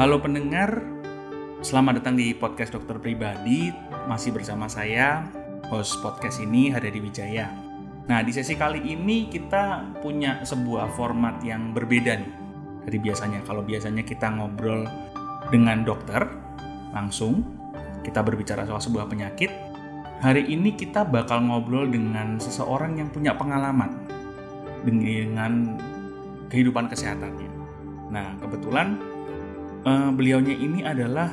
Halo pendengar, selamat datang di podcast dokter pribadi. Masih bersama saya, host podcast ini Haryadi Wijaya. Nah, di sesi kali ini kita punya sebuah format yang berbeda nih dari biasanya. Kalau biasanya kita ngobrol dengan dokter langsung, kita berbicara soal sebuah penyakit. Hari ini kita bakal ngobrol dengan seseorang yang punya pengalaman dengan kehidupan kesehatannya. Nah, kebetulan uh, beliaunya ini adalah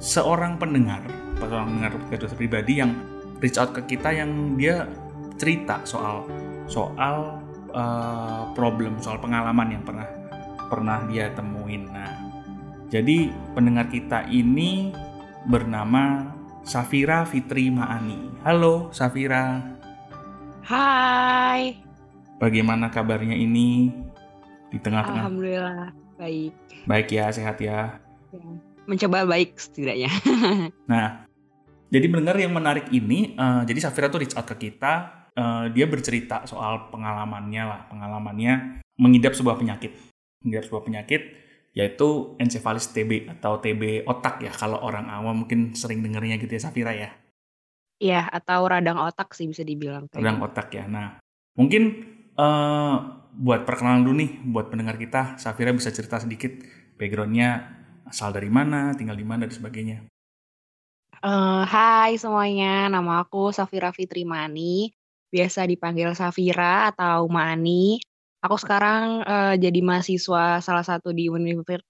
seorang pendengar, seorang pendengar podcast pribadi yang reach out ke kita yang dia cerita soal soal uh, problem, soal pengalaman yang pernah pernah dia temuin. Nah, jadi pendengar kita ini bernama Safira Fitri Maani. Halo Safira. Hai. Bagaimana kabarnya ini di tengah-tengah? Alhamdulillah baik. Baik ya, sehat ya. ya mencoba baik setidaknya. nah, jadi mendengar yang menarik ini, uh, jadi Safira tuh reach out ke kita, uh, dia bercerita soal pengalamannya lah, pengalamannya mengidap sebuah penyakit, mengidap sebuah penyakit yaitu encefalis TB atau TB otak ya kalau orang awam mungkin sering dengarnya gitu ya Safira ya. Iya, atau radang otak sih bisa dibilang. Radang gitu. otak ya. Nah, mungkin uh, buat perkenalan dulu nih buat pendengar kita, Safira bisa cerita sedikit backgroundnya asal dari mana, tinggal di mana dan sebagainya. Uh, hai semuanya, nama aku Safira Fitri Mani, biasa dipanggil Safira atau Mani. Aku sekarang uh, jadi mahasiswa salah satu di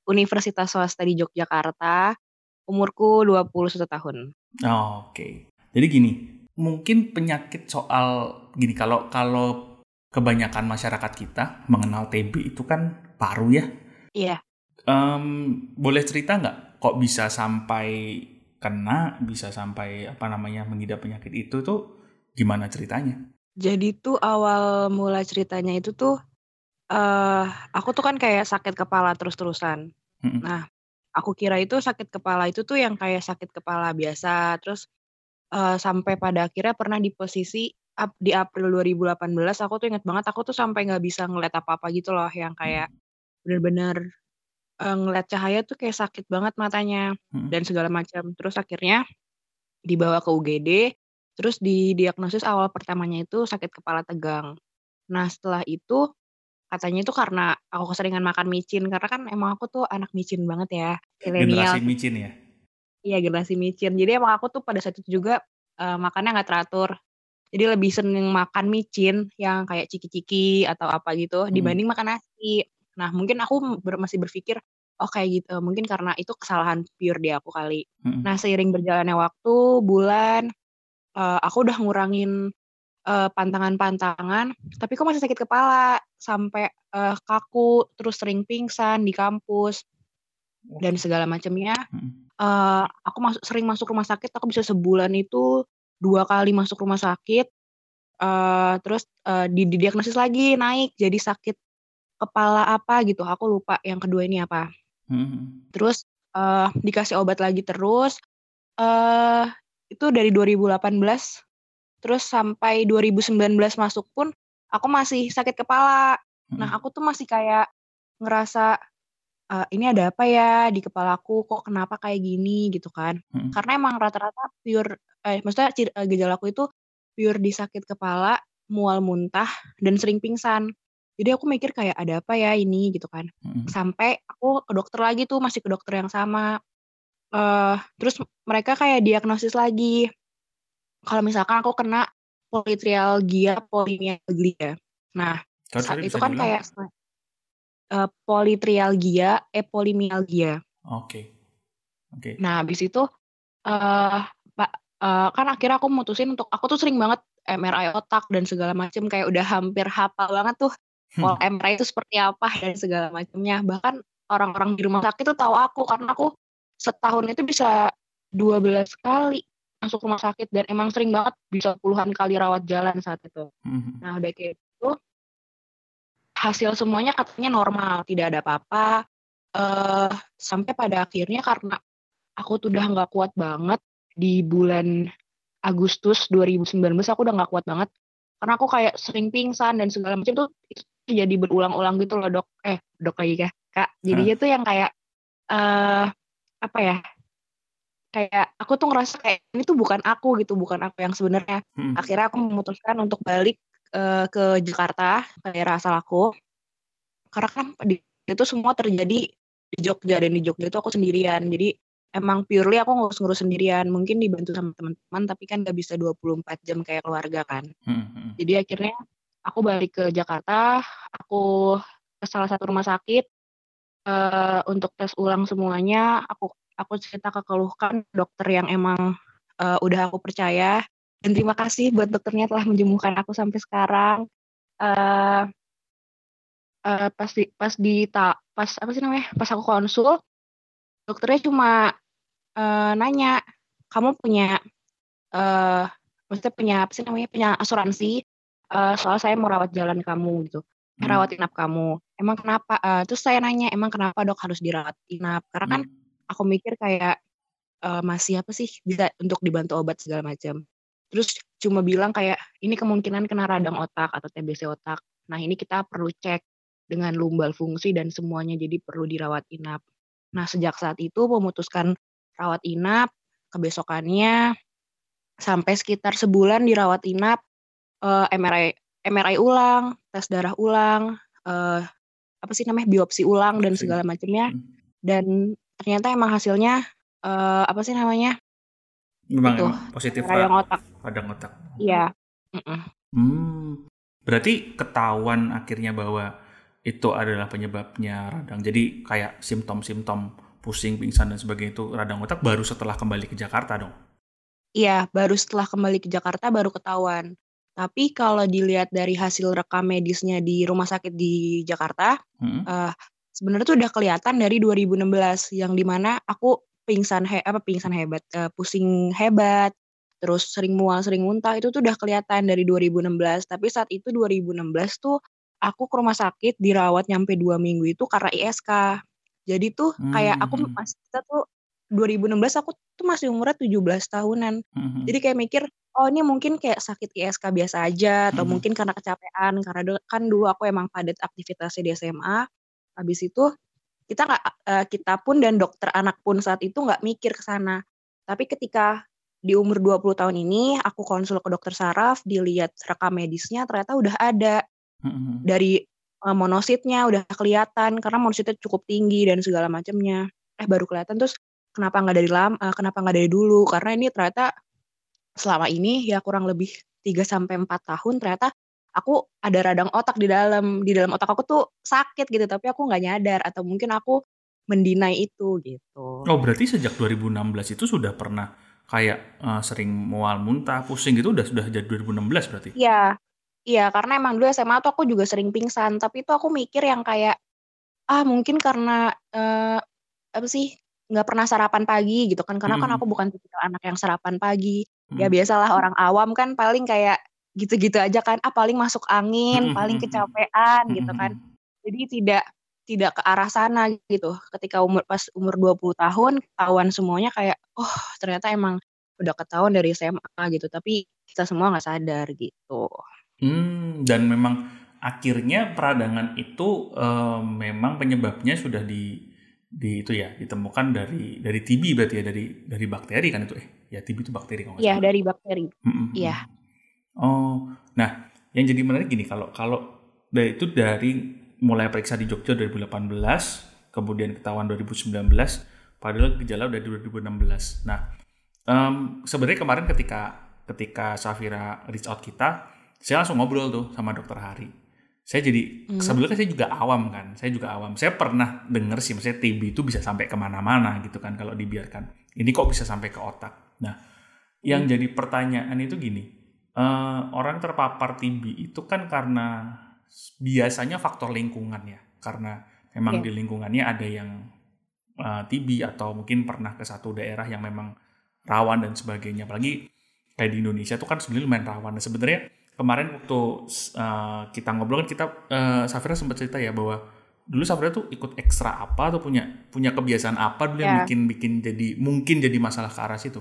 Universitas Swasta di Yogyakarta. Umurku 21 tahun. Oh, Oke. Okay. Jadi gini, mungkin penyakit soal gini kalau kalau kebanyakan masyarakat kita mengenal TB itu kan paru ya. Iya. Um, boleh cerita nggak kok bisa sampai kena, bisa sampai apa namanya mengidap penyakit itu tuh gimana ceritanya? Jadi tuh awal mulai ceritanya itu tuh uh, aku tuh kan kayak sakit kepala terus-terusan. Hmm. Nah, aku kira itu sakit kepala itu tuh yang kayak sakit kepala biasa. Terus uh, sampai pada akhirnya pernah di posisi di April 2018 aku tuh inget banget aku tuh sampai nggak bisa ngeliat apa-apa gitu loh yang kayak bener-bener uh, ngeliat cahaya tuh kayak sakit banget matanya hmm. dan segala macam. Terus akhirnya dibawa ke UGD, terus didiagnosis awal pertamanya itu sakit kepala tegang. Nah setelah itu katanya itu karena aku keseringan makan micin karena kan emang aku tuh anak micin banget ya generasi micin ya iya generasi micin jadi emang aku tuh pada saat itu juga uh, makannya nggak teratur jadi lebih seneng makan micin yang kayak ciki-ciki atau apa gitu hmm. dibanding makan nasi. Nah, mungkin aku ber masih berpikir, oh kayak gitu, mungkin karena itu kesalahan pure di aku kali. Hmm. Nah, seiring berjalannya waktu, bulan, uh, aku udah ngurangin uh, pantangan-pantangan, tapi kok masih sakit kepala sampai uh, kaku, terus sering pingsan di kampus dan segala macamnya. Hmm. Uh, aku masuk sering masuk rumah sakit, aku bisa sebulan itu dua kali masuk rumah sakit, uh, terus, uh, didiagnosis lagi naik jadi sakit kepala apa gitu, aku lupa yang kedua ini apa. Hmm. Terus, uh, dikasih obat lagi terus, uh, itu dari 2018, terus sampai 2019 masuk pun aku masih sakit kepala. Nah, aku tuh masih kayak ngerasa, uh, "Ini ada apa ya di kepalaku, kok kenapa kayak gini?" Gitu kan. Hmm. Karena emang rata-rata pure eh maksudnya ciri uh, gejalaku itu pure di sakit kepala, mual muntah, dan sering pingsan. Jadi aku mikir kayak ada apa ya ini gitu kan. hmm Sampai aku ke dokter lagi tuh, masih ke dokter yang sama. Uh, terus mereka kayak diagnosis lagi. Kalau misalkan aku kena politrialgia polimialgia. Nah, saat itu kan kayak uh, politrialgia epolimialgia. Oke. Okay. Oke. Okay. Nah, habis itu uh, uh, kan akhirnya aku mutusin untuk aku tuh sering banget MRI otak dan segala macam kayak udah hampir hafal banget tuh kalau hmm. MRI itu seperti apa dan segala macamnya. Bahkan orang-orang di rumah sakit tuh tahu aku karena aku setahun itu bisa 12 kali masuk rumah sakit dan emang sering banget bisa puluhan kali rawat jalan saat itu. Hmm. Nah, udah kayak itu hasil semuanya katanya normal, tidak ada apa-apa. Uh, sampai pada akhirnya karena aku tuh udah nggak kuat banget di bulan Agustus 2019 aku udah nggak kuat banget. Karena aku kayak sering pingsan dan segala macam tuh itu jadi berulang-ulang gitu loh dok. Eh dok lagi kak kak. Jadinya huh? tuh yang kayak uh, apa ya kayak aku tuh ngerasa kayak ini tuh bukan aku gitu bukan aku yang sebenarnya. Hmm. akhirnya aku memutuskan untuk balik uh, ke Jakarta ke daerah asal aku. Karena kan di, itu semua terjadi di Jogja dan di Jogja itu aku sendirian. Jadi emang purely aku ngurus-ngurus sendirian. Mungkin dibantu sama teman-teman tapi kan gak bisa 24 jam kayak keluarga kan. Hmm. hmm. jadi akhirnya aku balik ke Jakarta aku ke salah satu rumah sakit uh, untuk tes ulang semuanya. Aku aku cerita kekeluhkan dokter yang emang uh, udah aku percaya. Dan terima kasih buat dokternya telah menjemuhkan aku sampai sekarang. Uh, uh, pas di pas di ta, pas apa sih namanya? Pas aku konsul dokternya cuma uh, nanya kamu punya uh, maksudnya punya apa sih namanya punya asuransi uh, soal saya mau rawat jalan kamu gitu hmm. rawat inap kamu emang kenapa uh, terus saya nanya emang kenapa dok harus dirawat inap karena kan hmm aku mikir kayak uh, masih apa sih bisa untuk dibantu obat segala macam. Terus cuma bilang kayak ini kemungkinan kena radang otak atau TBC otak. Nah ini kita perlu cek dengan lumbal fungsi dan semuanya jadi perlu dirawat inap. Nah sejak saat itu memutuskan rawat inap, kebesokannya sampai sekitar sebulan dirawat inap, uh, eh, MRI MRI ulang, tes darah ulang, uh, apa sih namanya biopsi ulang dan segala macamnya. Hmm. Dan ternyata emang hasilnya uh, apa sih namanya? Memang, itu, emang positif radang otak. Radang otak. Iya. Hmm. Berarti ketahuan akhirnya bahwa itu adalah penyebabnya radang. Jadi kayak simptom-simptom pusing, pingsan dan sebagainya itu radang otak baru setelah kembali ke Jakarta dong. Iya, baru setelah kembali ke Jakarta baru ketahuan. Tapi kalau dilihat dari hasil rekam medisnya di rumah sakit di Jakarta, hmm. uh, sebenarnya tuh udah kelihatan dari 2016 yang di mana aku pingsan he apa pingsan hebat uh, pusing hebat terus sering mual sering muntah itu tuh udah kelihatan dari 2016 tapi saat itu 2016 tuh aku ke rumah sakit dirawat nyampe dua minggu itu karena ISK jadi tuh kayak aku hmm. masih kita tuh 2016 aku tuh masih umurnya 17 tahunan hmm. jadi kayak mikir oh ini mungkin kayak sakit ISK biasa aja atau hmm. mungkin karena kecapean karena kan dulu aku emang padat aktivitasnya di SMA habis itu kita nggak uh, kita pun dan dokter anak pun saat itu nggak mikir ke sana tapi ketika di umur 20 tahun ini aku konsul ke dokter saraf dilihat rekam medisnya ternyata udah ada mm-hmm. dari uh, monositnya udah kelihatan karena monositnya cukup tinggi dan segala macamnya eh baru kelihatan terus kenapa nggak dari lama uh, kenapa nggak dari dulu karena ini ternyata selama ini ya kurang lebih 3 sampai empat tahun ternyata aku ada radang otak di dalam di dalam otak aku tuh sakit gitu tapi aku nggak nyadar atau mungkin aku mendinai itu gitu. Oh berarti sejak 2016 itu sudah pernah kayak uh, sering mual muntah pusing gitu udah sudah sejak 2016 berarti? Iya iya karena emang dulu SMA tuh aku juga sering pingsan tapi itu aku mikir yang kayak ah mungkin karena uh, apa sih nggak pernah sarapan pagi gitu kan. Karena -hmm. kan aku bukan tipikal anak yang sarapan pagi. -hmm. ya biasalah orang awam kan paling kayak gitu-gitu aja kan. Ah paling masuk angin paling kecapean gitu kan. jadi tidak tidak ke arah sana gitu. Ketika umur pas umur 20 tahun ketahuan semuanya kayak oh ternyata emang udah ketahuan dari SMA gitu. Tapi kita semua nggak sadar gitu hmm, dan memang akhirnya peradangan itu uh, memang penyebabnya sudah di di itu ya ditemukan dari dari TB berarti ya dari dari bakteri kan itu eh ya TB itu bakteri kalau Iya dari bakteri. Iya. Oh, nah yang jadi menarik gini kalau kalau dari itu dari mulai periksa di Jogja 2018, kemudian ketahuan 2019, padahal gejala udah 2016. Nah, um, sebenarnya kemarin ketika ketika Safira reach out kita, saya langsung ngobrol tuh sama dokter Hari. Saya jadi hmm. sebelumnya saya juga awam kan, saya juga awam. Saya pernah denger sih, maksudnya TB itu bisa sampai ke mana-mana gitu kan kalau dibiarkan. Ini kok bisa sampai ke otak. Nah, yang hmm. jadi pertanyaan itu gini, uh, orang terpapar TB itu kan karena biasanya faktor lingkungan ya karena memang yeah. di lingkungannya ada yang uh, eh, TB atau mungkin pernah ke satu daerah yang memang rawan dan sebagainya apalagi kayak di Indonesia tuh kan sebenarnya lumayan rawan nah, sebenarnya kemarin waktu uh, kita ngobrol kan kita uh, Safira sempat cerita ya bahwa dulu Safira tuh ikut ekstra apa atau punya punya kebiasaan apa dulu yeah. yang bikin bikin jadi mungkin jadi masalah ke arah situ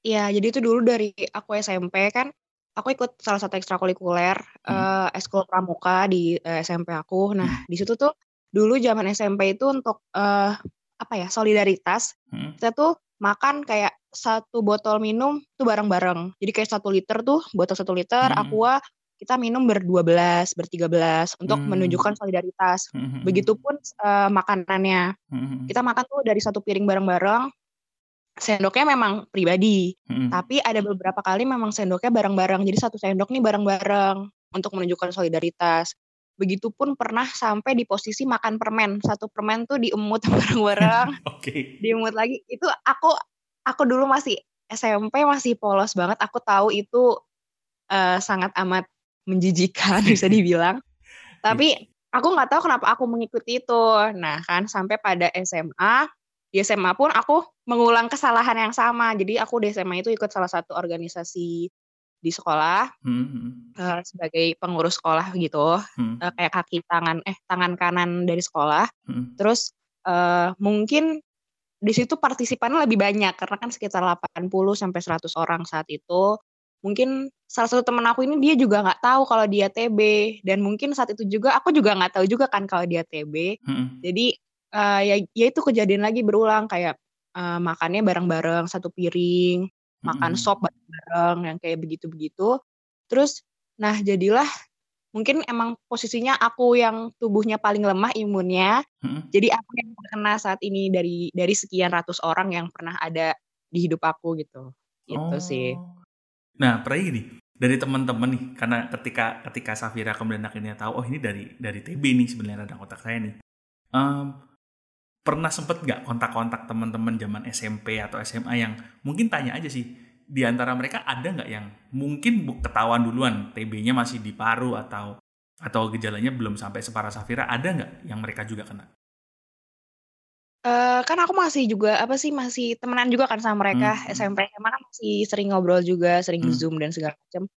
Iya, jadi itu dulu dari aku SMP kan, aku ikut salah satu ekstrakurikuler, hmm. uh, eskul pramuka di uh, SMP aku. Nah, hmm. di situ tuh dulu zaman SMP itu untuk uh, apa ya solidaritas hmm. kita tuh makan kayak satu botol minum tuh bareng-bareng jadi kayak satu liter tuh botol satu liter hmm. aqua kita minum berdua belas bertiga belas untuk hmm. menunjukkan solidaritas hmm. begitupun uh, makanannya hmm. kita makan tuh dari satu piring bareng-bareng sendoknya memang pribadi hmm. tapi ada beberapa kali memang sendoknya bareng-bareng jadi satu sendok nih bareng-bareng untuk menunjukkan solidaritas Begitupun pernah sampai di posisi makan permen. Satu permen tuh diemut bareng-bareng. Oke. Okay. Diemut lagi. Itu aku aku dulu masih SMP masih polos banget. Aku tahu itu uh, sangat amat menjijikan bisa dibilang. Tapi aku nggak tahu kenapa aku mengikuti itu. Nah kan sampai pada SMA di SMA pun aku mengulang kesalahan yang sama. Jadi aku di SMA itu ikut salah satu organisasi di sekolah hmm. uh, sebagai pengurus sekolah gitu hmm. uh, kayak kaki tangan eh tangan kanan dari sekolah hmm. terus uh, mungkin di situ partisipannya lebih banyak karena kan sekitar 80 sampai 100 orang saat itu mungkin salah satu teman aku ini dia juga nggak tahu kalau dia TB dan mungkin saat itu juga aku juga nggak tahu juga kan kalau dia TB hmm. jadi uh, ya ya itu kejadian lagi berulang kayak uh, makannya bareng-bareng satu piring makan hmm. sop bareng-bareng yang kayak begitu-begitu. Terus nah jadilah mungkin emang posisinya aku yang tubuhnya paling lemah imunnya. Hmm. Jadi aku yang terkena saat ini dari dari sekian ratus orang yang pernah ada di hidup aku gitu. Gitu oh. sih. Nah, pernah ini dari teman-teman nih karena ketika ketika Safira kemudian akhirnya tahu oh ini dari dari TB nih sebenarnya radang otak saya nih. Um, pernah sempet nggak kontak-kontak teman-teman zaman SMP atau SMA yang mungkin tanya aja sih di antara mereka ada nggak yang mungkin ketahuan duluan TB-nya masih di paru atau atau gejalanya belum sampai separah Safira ada nggak yang mereka juga kena? Uh, kan aku masih juga apa sih masih temenan juga kan sama mereka hmm. SMP SMA kan masih sering ngobrol juga sering hmm. zoom dan segala macam.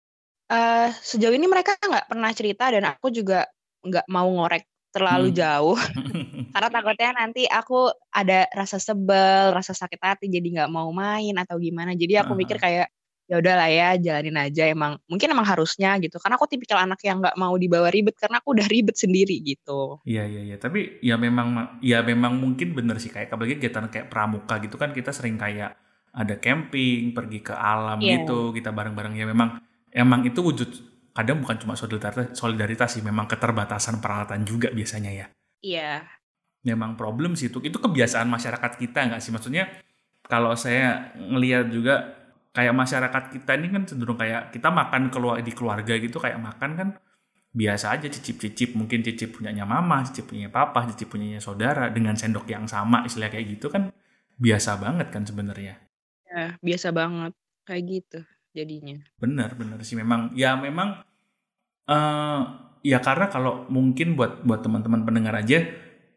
Uh, sejauh ini mereka nggak pernah cerita dan aku juga nggak mau ngorek terlalu hmm. jauh. Karena takutnya nanti aku ada rasa sebel rasa sakit hati jadi nggak mau main atau gimana. Jadi aku uh. mikir kayak ya udahlah ya jalanin aja. Emang mungkin emang harusnya gitu. Karena aku tipikal anak yang nggak mau dibawa ribet karena aku udah ribet sendiri gitu. Iya iya iya. Tapi ya memang ya memang mungkin bener sih kayak apalagi kegiatan kayak pramuka gitu kan kita sering kayak ada camping pergi ke alam yeah. gitu kita bareng-bareng. Ya memang emang itu wujud kadang bukan cuma solidaritas, solidaritas sih, memang keterbatasan peralatan juga biasanya ya. Iya. Memang problem sih itu. Itu kebiasaan masyarakat kita nggak sih? Maksudnya kalau saya ngelihat juga kayak masyarakat kita ini kan cenderung kayak kita makan keluar di keluarga gitu kayak makan kan biasa aja cicip-cicip mungkin cicip punyanya mama, cicip punyanya papa, cicip punyanya saudara dengan sendok yang sama istilah kayak gitu kan biasa banget kan sebenarnya. Ya, biasa banget kayak gitu jadinya. Bener bener sih memang ya memang uh, ya karena kalau mungkin buat buat teman-teman pendengar aja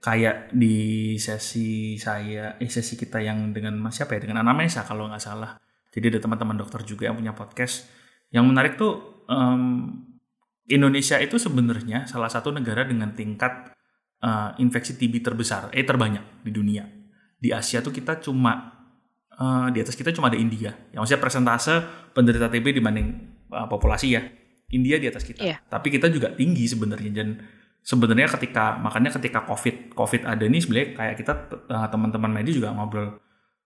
kayak di sesi saya eh sesi kita yang dengan mas siapa ya dengan Anamesa kalau nggak salah. Jadi ada teman-teman dokter juga yang punya podcast. Yang menarik tuh um, Indonesia itu sebenarnya salah satu negara dengan tingkat uh, infeksi TB terbesar, eh terbanyak di dunia. Di Asia tuh kita cuma uh, di atas kita cuma ada India. Yang maksudnya persentase penderita TB dibanding uh, populasi ya. India di atas kita. Yeah. Tapi kita juga tinggi sebenarnya dan sebenarnya ketika makanya ketika COVID COVID ada nih sebenarnya kayak kita uh, teman-teman medis juga ngobrol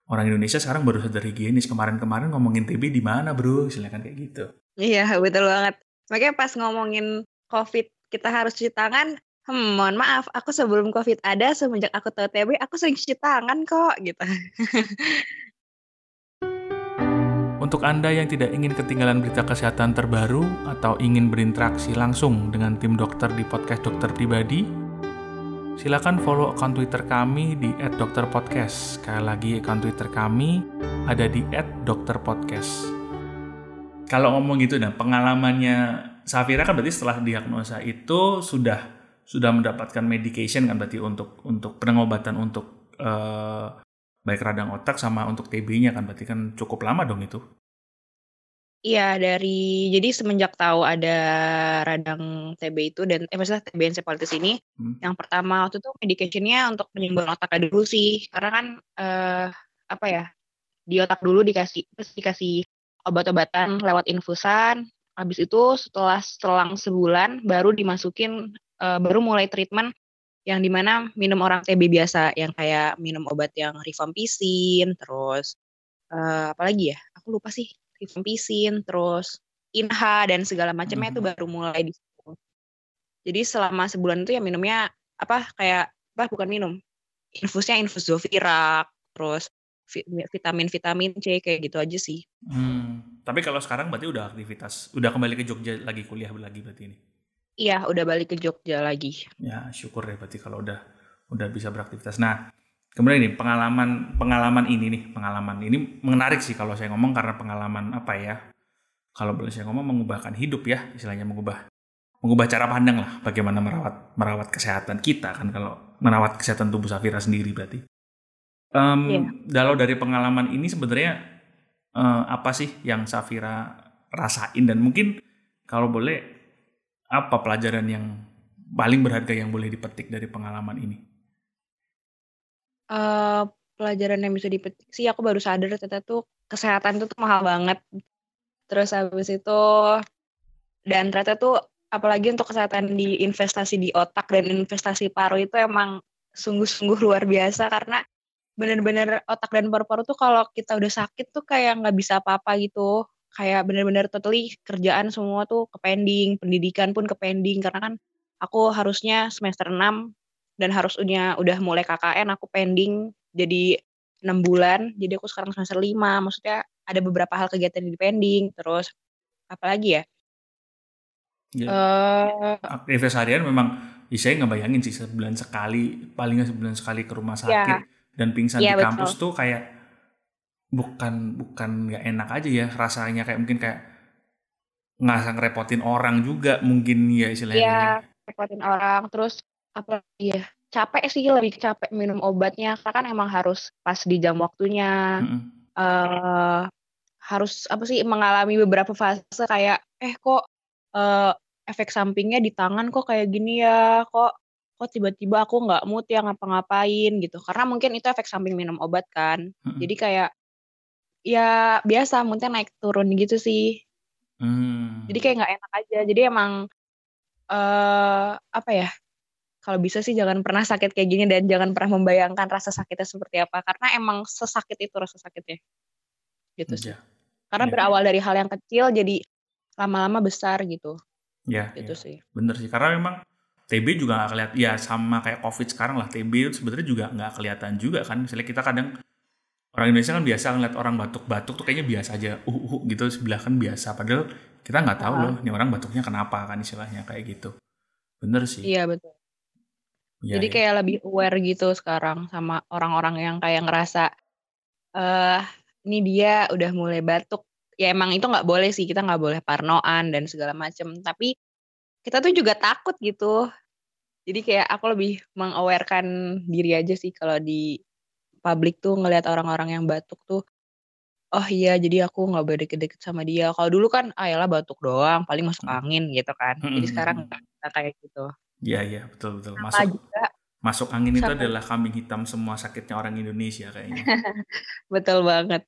orang Indonesia sekarang baru sadar higienis. Kemarin-kemarin ngomongin TB di mana, Bro? Silakan kayak gitu. Iya, betul banget. Makanya pas ngomongin COVID kita harus cuci tangan, hmm, mohon maaf, aku sebelum COVID ada, semenjak aku tahu TB, aku sering cuci tangan kok, gitu. Untuk Anda yang tidak ingin ketinggalan berita kesehatan terbaru atau ingin berinteraksi langsung dengan tim dokter di podcast dokter pribadi, silakan follow akun Twitter kami di @dokterpodcast. Sekali lagi akun Twitter kami ada di @dokterpodcast. Kalau ngomong gitu nah, pengalamannya Safira kan berarti setelah diagnosa itu sudah sudah mendapatkan medication kan berarti untuk untuk pengobatan untuk uh, baik radang otak sama untuk TB-nya kan berarti kan cukup lama dong itu? Iya dari jadi semenjak tahu ada radang TB itu dan eh maksudnya TB encephalitis ini, hmm. yang pertama waktu itu medication-nya untuk penyembuhan otak dulu sih karena kan eh, apa ya di otak dulu dikasih terus dikasih obat-obatan lewat infusan habis itu setelah selang sebulan baru dimasukin eh, baru mulai treatment yang di mana minum orang TB biasa yang kayak minum obat yang rifampicin terus uh, apa lagi ya aku lupa sih rifampicin terus inha dan segala macamnya itu hmm. baru mulai di situ jadi selama sebulan itu ya minumnya apa kayak apa bukan minum infusnya infus zofirak terus vitamin vitamin C kayak gitu aja sih. Hmm. Tapi kalau sekarang berarti udah aktivitas, udah kembali ke Jogja lagi kuliah lagi berarti ini? Iya, udah balik ke Jogja lagi. Ya, syukur ya berarti kalau udah udah bisa beraktivitas. Nah, kemudian ini pengalaman pengalaman ini nih, pengalaman ini menarik sih kalau saya ngomong karena pengalaman apa ya? Kalau boleh saya ngomong mengubahkan hidup ya, istilahnya mengubah mengubah cara pandang lah bagaimana merawat merawat kesehatan kita kan kalau merawat kesehatan tubuh Safira sendiri berarti. Um, yeah. Kalau dari pengalaman ini sebenarnya uh, apa sih yang Safira rasain dan mungkin kalau boleh apa pelajaran yang paling berharga yang boleh dipetik dari pengalaman ini? Uh, pelajaran yang bisa dipetik sih aku baru sadar ternyata tuh kesehatan itu tuh mahal banget. Terus habis itu dan ternyata tuh apalagi untuk kesehatan di investasi di otak dan investasi paru itu emang sungguh-sungguh luar biasa karena bener-bener otak dan paru-paru tuh kalau kita udah sakit tuh kayak nggak bisa apa-apa gitu kayak bener-bener totally kerjaan semua tuh ke pending, pendidikan pun ke pending karena kan aku harusnya semester 6 dan harusnya udah mulai KKN aku pending jadi enam bulan jadi aku sekarang semester 5 maksudnya ada beberapa hal kegiatan di pending terus apalagi ya Ya. Uh, aktivitas harian memang ya saya nggak bayangin sih sebulan sekali paling nggak sebulan sekali ke rumah ya. sakit ya. dan pingsan ya, di kampus betul. tuh kayak bukan bukan nggak enak aja ya rasanya kayak mungkin kayak nggak ngerepotin orang juga mungkin ya istilahnya. Iya, repotin orang terus apa ya capek sih lebih capek minum obatnya karena kan emang harus pas di jam waktunya. Mm -hmm. uh, harus apa sih mengalami beberapa fase kayak eh kok uh, efek sampingnya di tangan kok kayak gini ya kok kok tiba-tiba aku nggak mood ya ngapa-ngapain gitu karena mungkin itu efek samping minum obat kan mm -hmm. jadi kayak ya biasa moodnya naik turun gitu sih. Hmm. Jadi kayak nggak enak aja. Jadi emang uh, apa ya? Kalau bisa sih jangan pernah sakit kayak gini dan jangan pernah membayangkan rasa sakitnya seperti apa karena emang sesakit itu rasa sakitnya. Gitu sih. Ya. Karena ya. berawal dari hal yang kecil jadi lama-lama besar gitu. Ya. Gitu ya. sih. Bener sih karena memang TB juga nggak kelihatan ya sama kayak COVID sekarang lah TB itu sebenarnya juga nggak kelihatan juga kan misalnya kita kadang orang Indonesia kan biasa ngeliat orang batuk-batuk tuh kayaknya biasa aja uh, uh gitu sebelah kan biasa. Padahal kita nggak tahu loh ini orang batuknya kenapa kan istilahnya kayak gitu. Bener sih. Iya betul. Ya, jadi ya. kayak lebih aware gitu sekarang sama orang-orang yang kayak ngerasa eh uh, ini dia udah mulai batuk. Ya emang itu nggak boleh sih kita nggak boleh parnoan dan segala macem. Tapi kita tuh juga takut gitu. Jadi kayak aku lebih mengawarekan diri aja sih kalau di publik tuh ngelihat orang-orang yang batuk tuh oh iya jadi aku nggak boleh deket-deket sama dia. Kalau dulu kan ayolah ah, batuk doang paling masuk hmm. angin gitu kan. Jadi hmm. sekarang nggak kayak gitu. Iya iya betul betul. Masuk juga, masuk angin itu adalah kambing hitam semua sakitnya orang Indonesia kayaknya. Betul banget.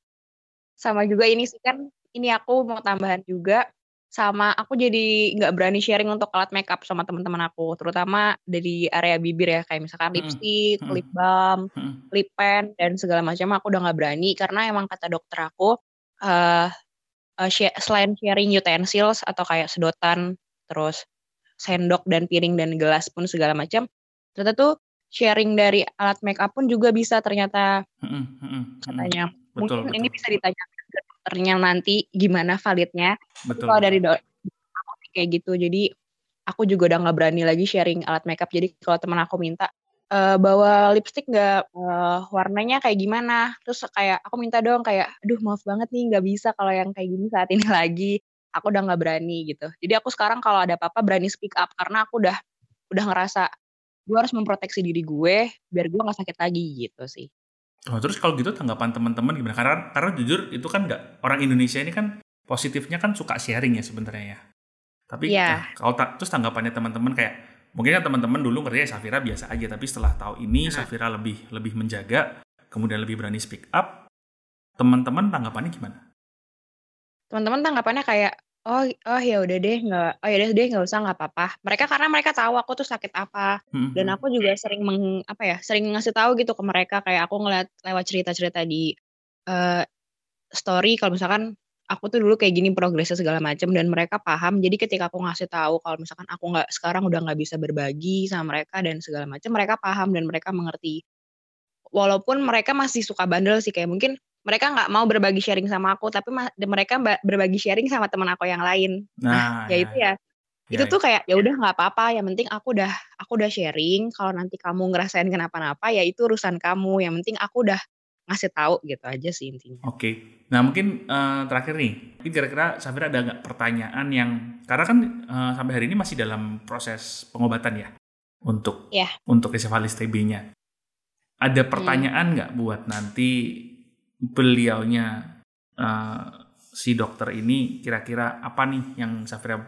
Sama juga ini sih kan ini aku mau tambahan juga sama aku jadi nggak berani sharing untuk alat makeup sama teman-teman aku terutama dari area bibir ya kayak misalkan lipstick, hmm. lip balm, hmm. lip pen dan segala macam aku udah nggak berani karena emang kata dokter aku uh, uh, selain sharing utensils atau kayak sedotan terus sendok dan piring dan gelas pun segala macam ternyata tuh sharing dari alat makeup pun juga bisa ternyata hmm. Hmm. katanya betul, mungkin betul. ini bisa ditanya dokternya nanti gimana validnya. Betul. Kalau dari dokter kayak gitu. Jadi aku juga udah nggak berani lagi sharing alat makeup. Jadi kalau teman aku minta uh, bawa lipstick nggak uh, warnanya kayak gimana terus kayak aku minta dong kayak aduh maaf banget nih nggak bisa kalau yang kayak gini saat ini lagi aku udah nggak berani gitu jadi aku sekarang kalau ada apa-apa berani speak up karena aku udah udah ngerasa gue harus memproteksi diri gue biar gue nggak sakit lagi gitu sih Oh, terus kalau gitu tanggapan teman-teman gimana? Karena karena jujur itu kan nggak orang Indonesia ini kan positifnya kan suka sharing ya sebenarnya ya. Tapi yeah. nah, kalau ta terus tanggapannya teman-teman kayak mungkin kan teman-teman dulu ngerti ya Safira biasa aja, tapi setelah tahu ini nah. Safira lebih lebih menjaga, kemudian lebih berani speak up. Teman-teman tanggapannya gimana? Teman-teman tanggapannya kayak Oh oh ya udah deh nggak oh ya udah deh nggak usah nggak apa-apa. Mereka karena mereka tahu aku tuh sakit apa Mhm dan mhm. aku juga sering meng apa ya, sering ngasih tahu gitu ke mereka kayak aku ngeliat lewat cerita-cerita di, eee, story kalau misalkan aku tuh dulu kayak gini progresnya segala macam dan mereka paham. Jadi ketika aku ngasih tahu kalau misalkan aku nggak sekarang udah nggak bisa berbagi sama mereka dan segala macam, mereka paham dan mereka mengerti. Walaupun mereka masih suka bandel sih kayak mungkin mereka nggak mau berbagi sharing sama aku, tapi mereka ba berbagi sharing sama teman aku yang lain. Nah, Nah, ya ya itu ya. ya, Ya itu ya. tuh kayak, ya udah nggak apa-apa, yang penting aku udah aku udah sharing, kalau nanti kamu ngerasain kenapa-napa, ya itu urusan kamu, yang penting aku udah ngasih tahu, gitu aja sih intinya. Oke. Nah mungkin, eee, terakhir nih, mungkin kira-kira Safira ada nggak pertanyaan yang karena kan, eee, sampai hari ini masih dalam proses pengobatan ya, untuk Iya. untuk encephalitis TB-nya. Ada pertanyaan nggak buat nanti beliaunya, eee, si dokter ini kira-kira apa nih yang Safira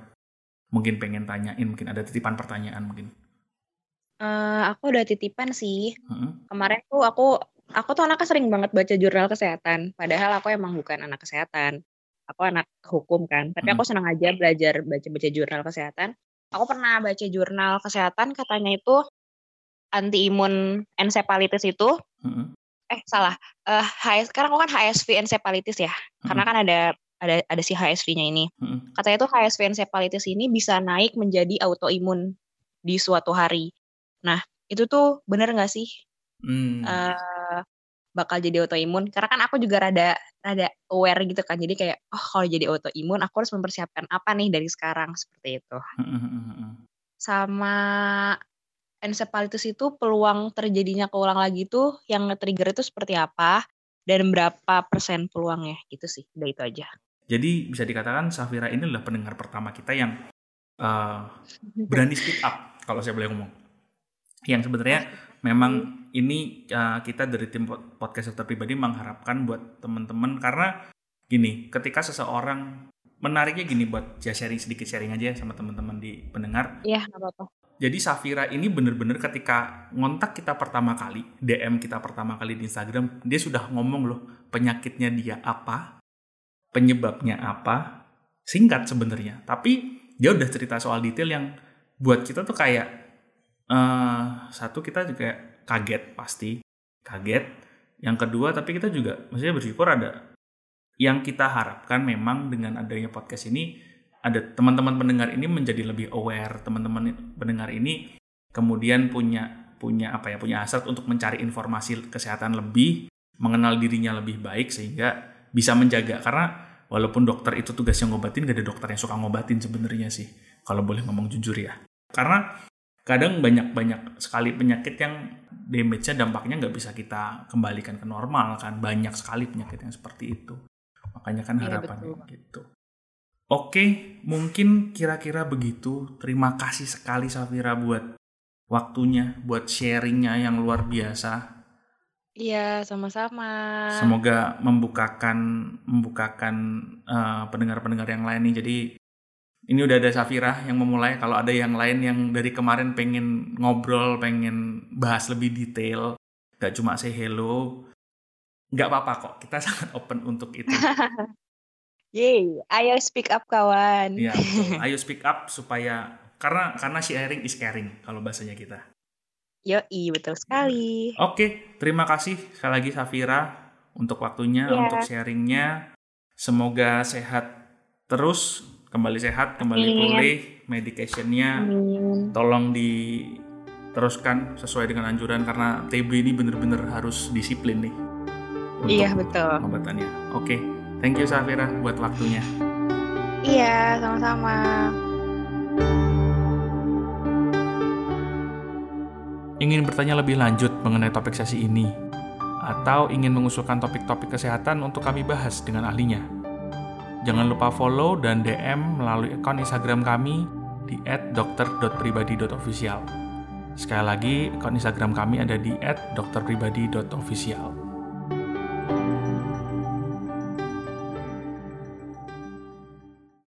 mungkin pengen tanyain, mungkin ada titipan pertanyaan mungkin? Eee, aku ada titipan sih. Mhm. Kemarin tuh aku aku tuh anaknya sering banget baca jurnal kesehatan, padahal aku emang bukan anak kesehatan. Aku anak hukum kan, tapi aku Mhm. senang aja belajar baca-baca jurnal kesehatan. Aku pernah baca jurnal kesehatan katanya itu anti imun encephalitis itu Mhm. Eh salah, eee, HS sekarang aku kan HSV encephalitis ya, karena Mhm. kan ada ada ada si HSV-nya ini. Mhm. Katanya tuh HSV encephalitis ini bisa naik menjadi autoimun di suatu hari. Nah, itu tuh bener nggak sih? Mmm. Eee, bakal jadi autoimun? Karena kan aku juga rada rada aware gitu kan, jadi kayak, "Oh kalau jadi autoimun aku harus mempersiapkan apa nih dari sekarang?" Seperti itu. Mhm mhm mhm. Sama encephalitis itu peluang terjadinya keulang lagi tuh yang nge-trigger itu seperti apa, dan berapa persen peluangnya, gitu sih, udah itu aja. Jadi bisa dikatakan Safira ini adalah pendengar pertama kita yang, eee, berani speak up kalau saya boleh ngomong. Yang sebenarnya memang ini, eee, kita dari tim pod podcast dokter pribadi mengharapkan buat teman-teman karena gini, ketika seseorang menariknya gini buat ya sharing sedikit sharing aja sama teman-teman di pendengar. Iya, nggak apa-apa. Jadi Safira ini bener-bener ketika ngontak kita pertama kali, DM kita pertama kali di Instagram, dia sudah ngomong loh penyakitnya dia apa, penyebabnya apa, singkat sebenarnya. Tapi dia udah cerita soal detail yang buat kita tuh kayak eh satu kita juga kaget pasti, kaget. Yang kedua tapi kita juga maksudnya bersyukur ada yang kita harapkan memang dengan adanya podcast ini ada teman-teman pendengar ini menjadi lebih aware, teman-teman pendengar ini kemudian punya punya apa ya, punya hasrat untuk mencari informasi kesehatan lebih, mengenal dirinya lebih baik sehingga bisa menjaga. Karena walaupun dokter itu tugasnya ngobatin gak ada dokter yang suka ngobatin sebenarnya sih. Kalau boleh ngomong jujur ya. Karena kadang banyak-banyak sekali penyakit yang damage-nya dampaknya nggak bisa kita kembalikan ke normal kan. Banyak sekali penyakit yang seperti itu. Makanya kan Iya, harapannya betul. gitu oke mungkin kira-kira begitu terima kasih sekali Safira buat waktunya buat sharingnya yang luar biasa Iya, sama-sama. Semoga membukakan membukakan eh, pendengar-pendengar yang lain nih. Jadi ini udah ada Safira yang memulai. Kalau ada yang lain yang dari kemarin pengen ngobrol, pengen bahas lebih detail, gak cuma say hello, nggak apa-apa kok. Kita sangat open untuk itu. Yeay, ayo speak up kawan. ya, betul. Ayo speak up supaya karena karena sharing is caring kalau bahasanya kita. Yoi, betul sekali. Oke, terima kasih sekali lagi Safira untuk waktunya, Iya. untuk sharingnya. Semoga sehat terus, kembali sehat, kembali Amin. pulih, medicationnya Amin. tolong diteruskan sesuai dengan anjuran karena TB ini bener-bener harus disiplin nih. Iya, betul. Pengobatannya. Oke, thank you Safira buat waktunya. Iya, sama-sama. Ingin bertanya lebih lanjut mengenai topik sesi ini, atau ingin mengusulkan topik-topik kesehatan untuk kami bahas dengan ahlinya? Jangan lupa follow dan DM melalui akun Instagram kami di @dokter.pribadi.official. Sekali lagi, akun Instagram kami ada di @dokterpribadi.official.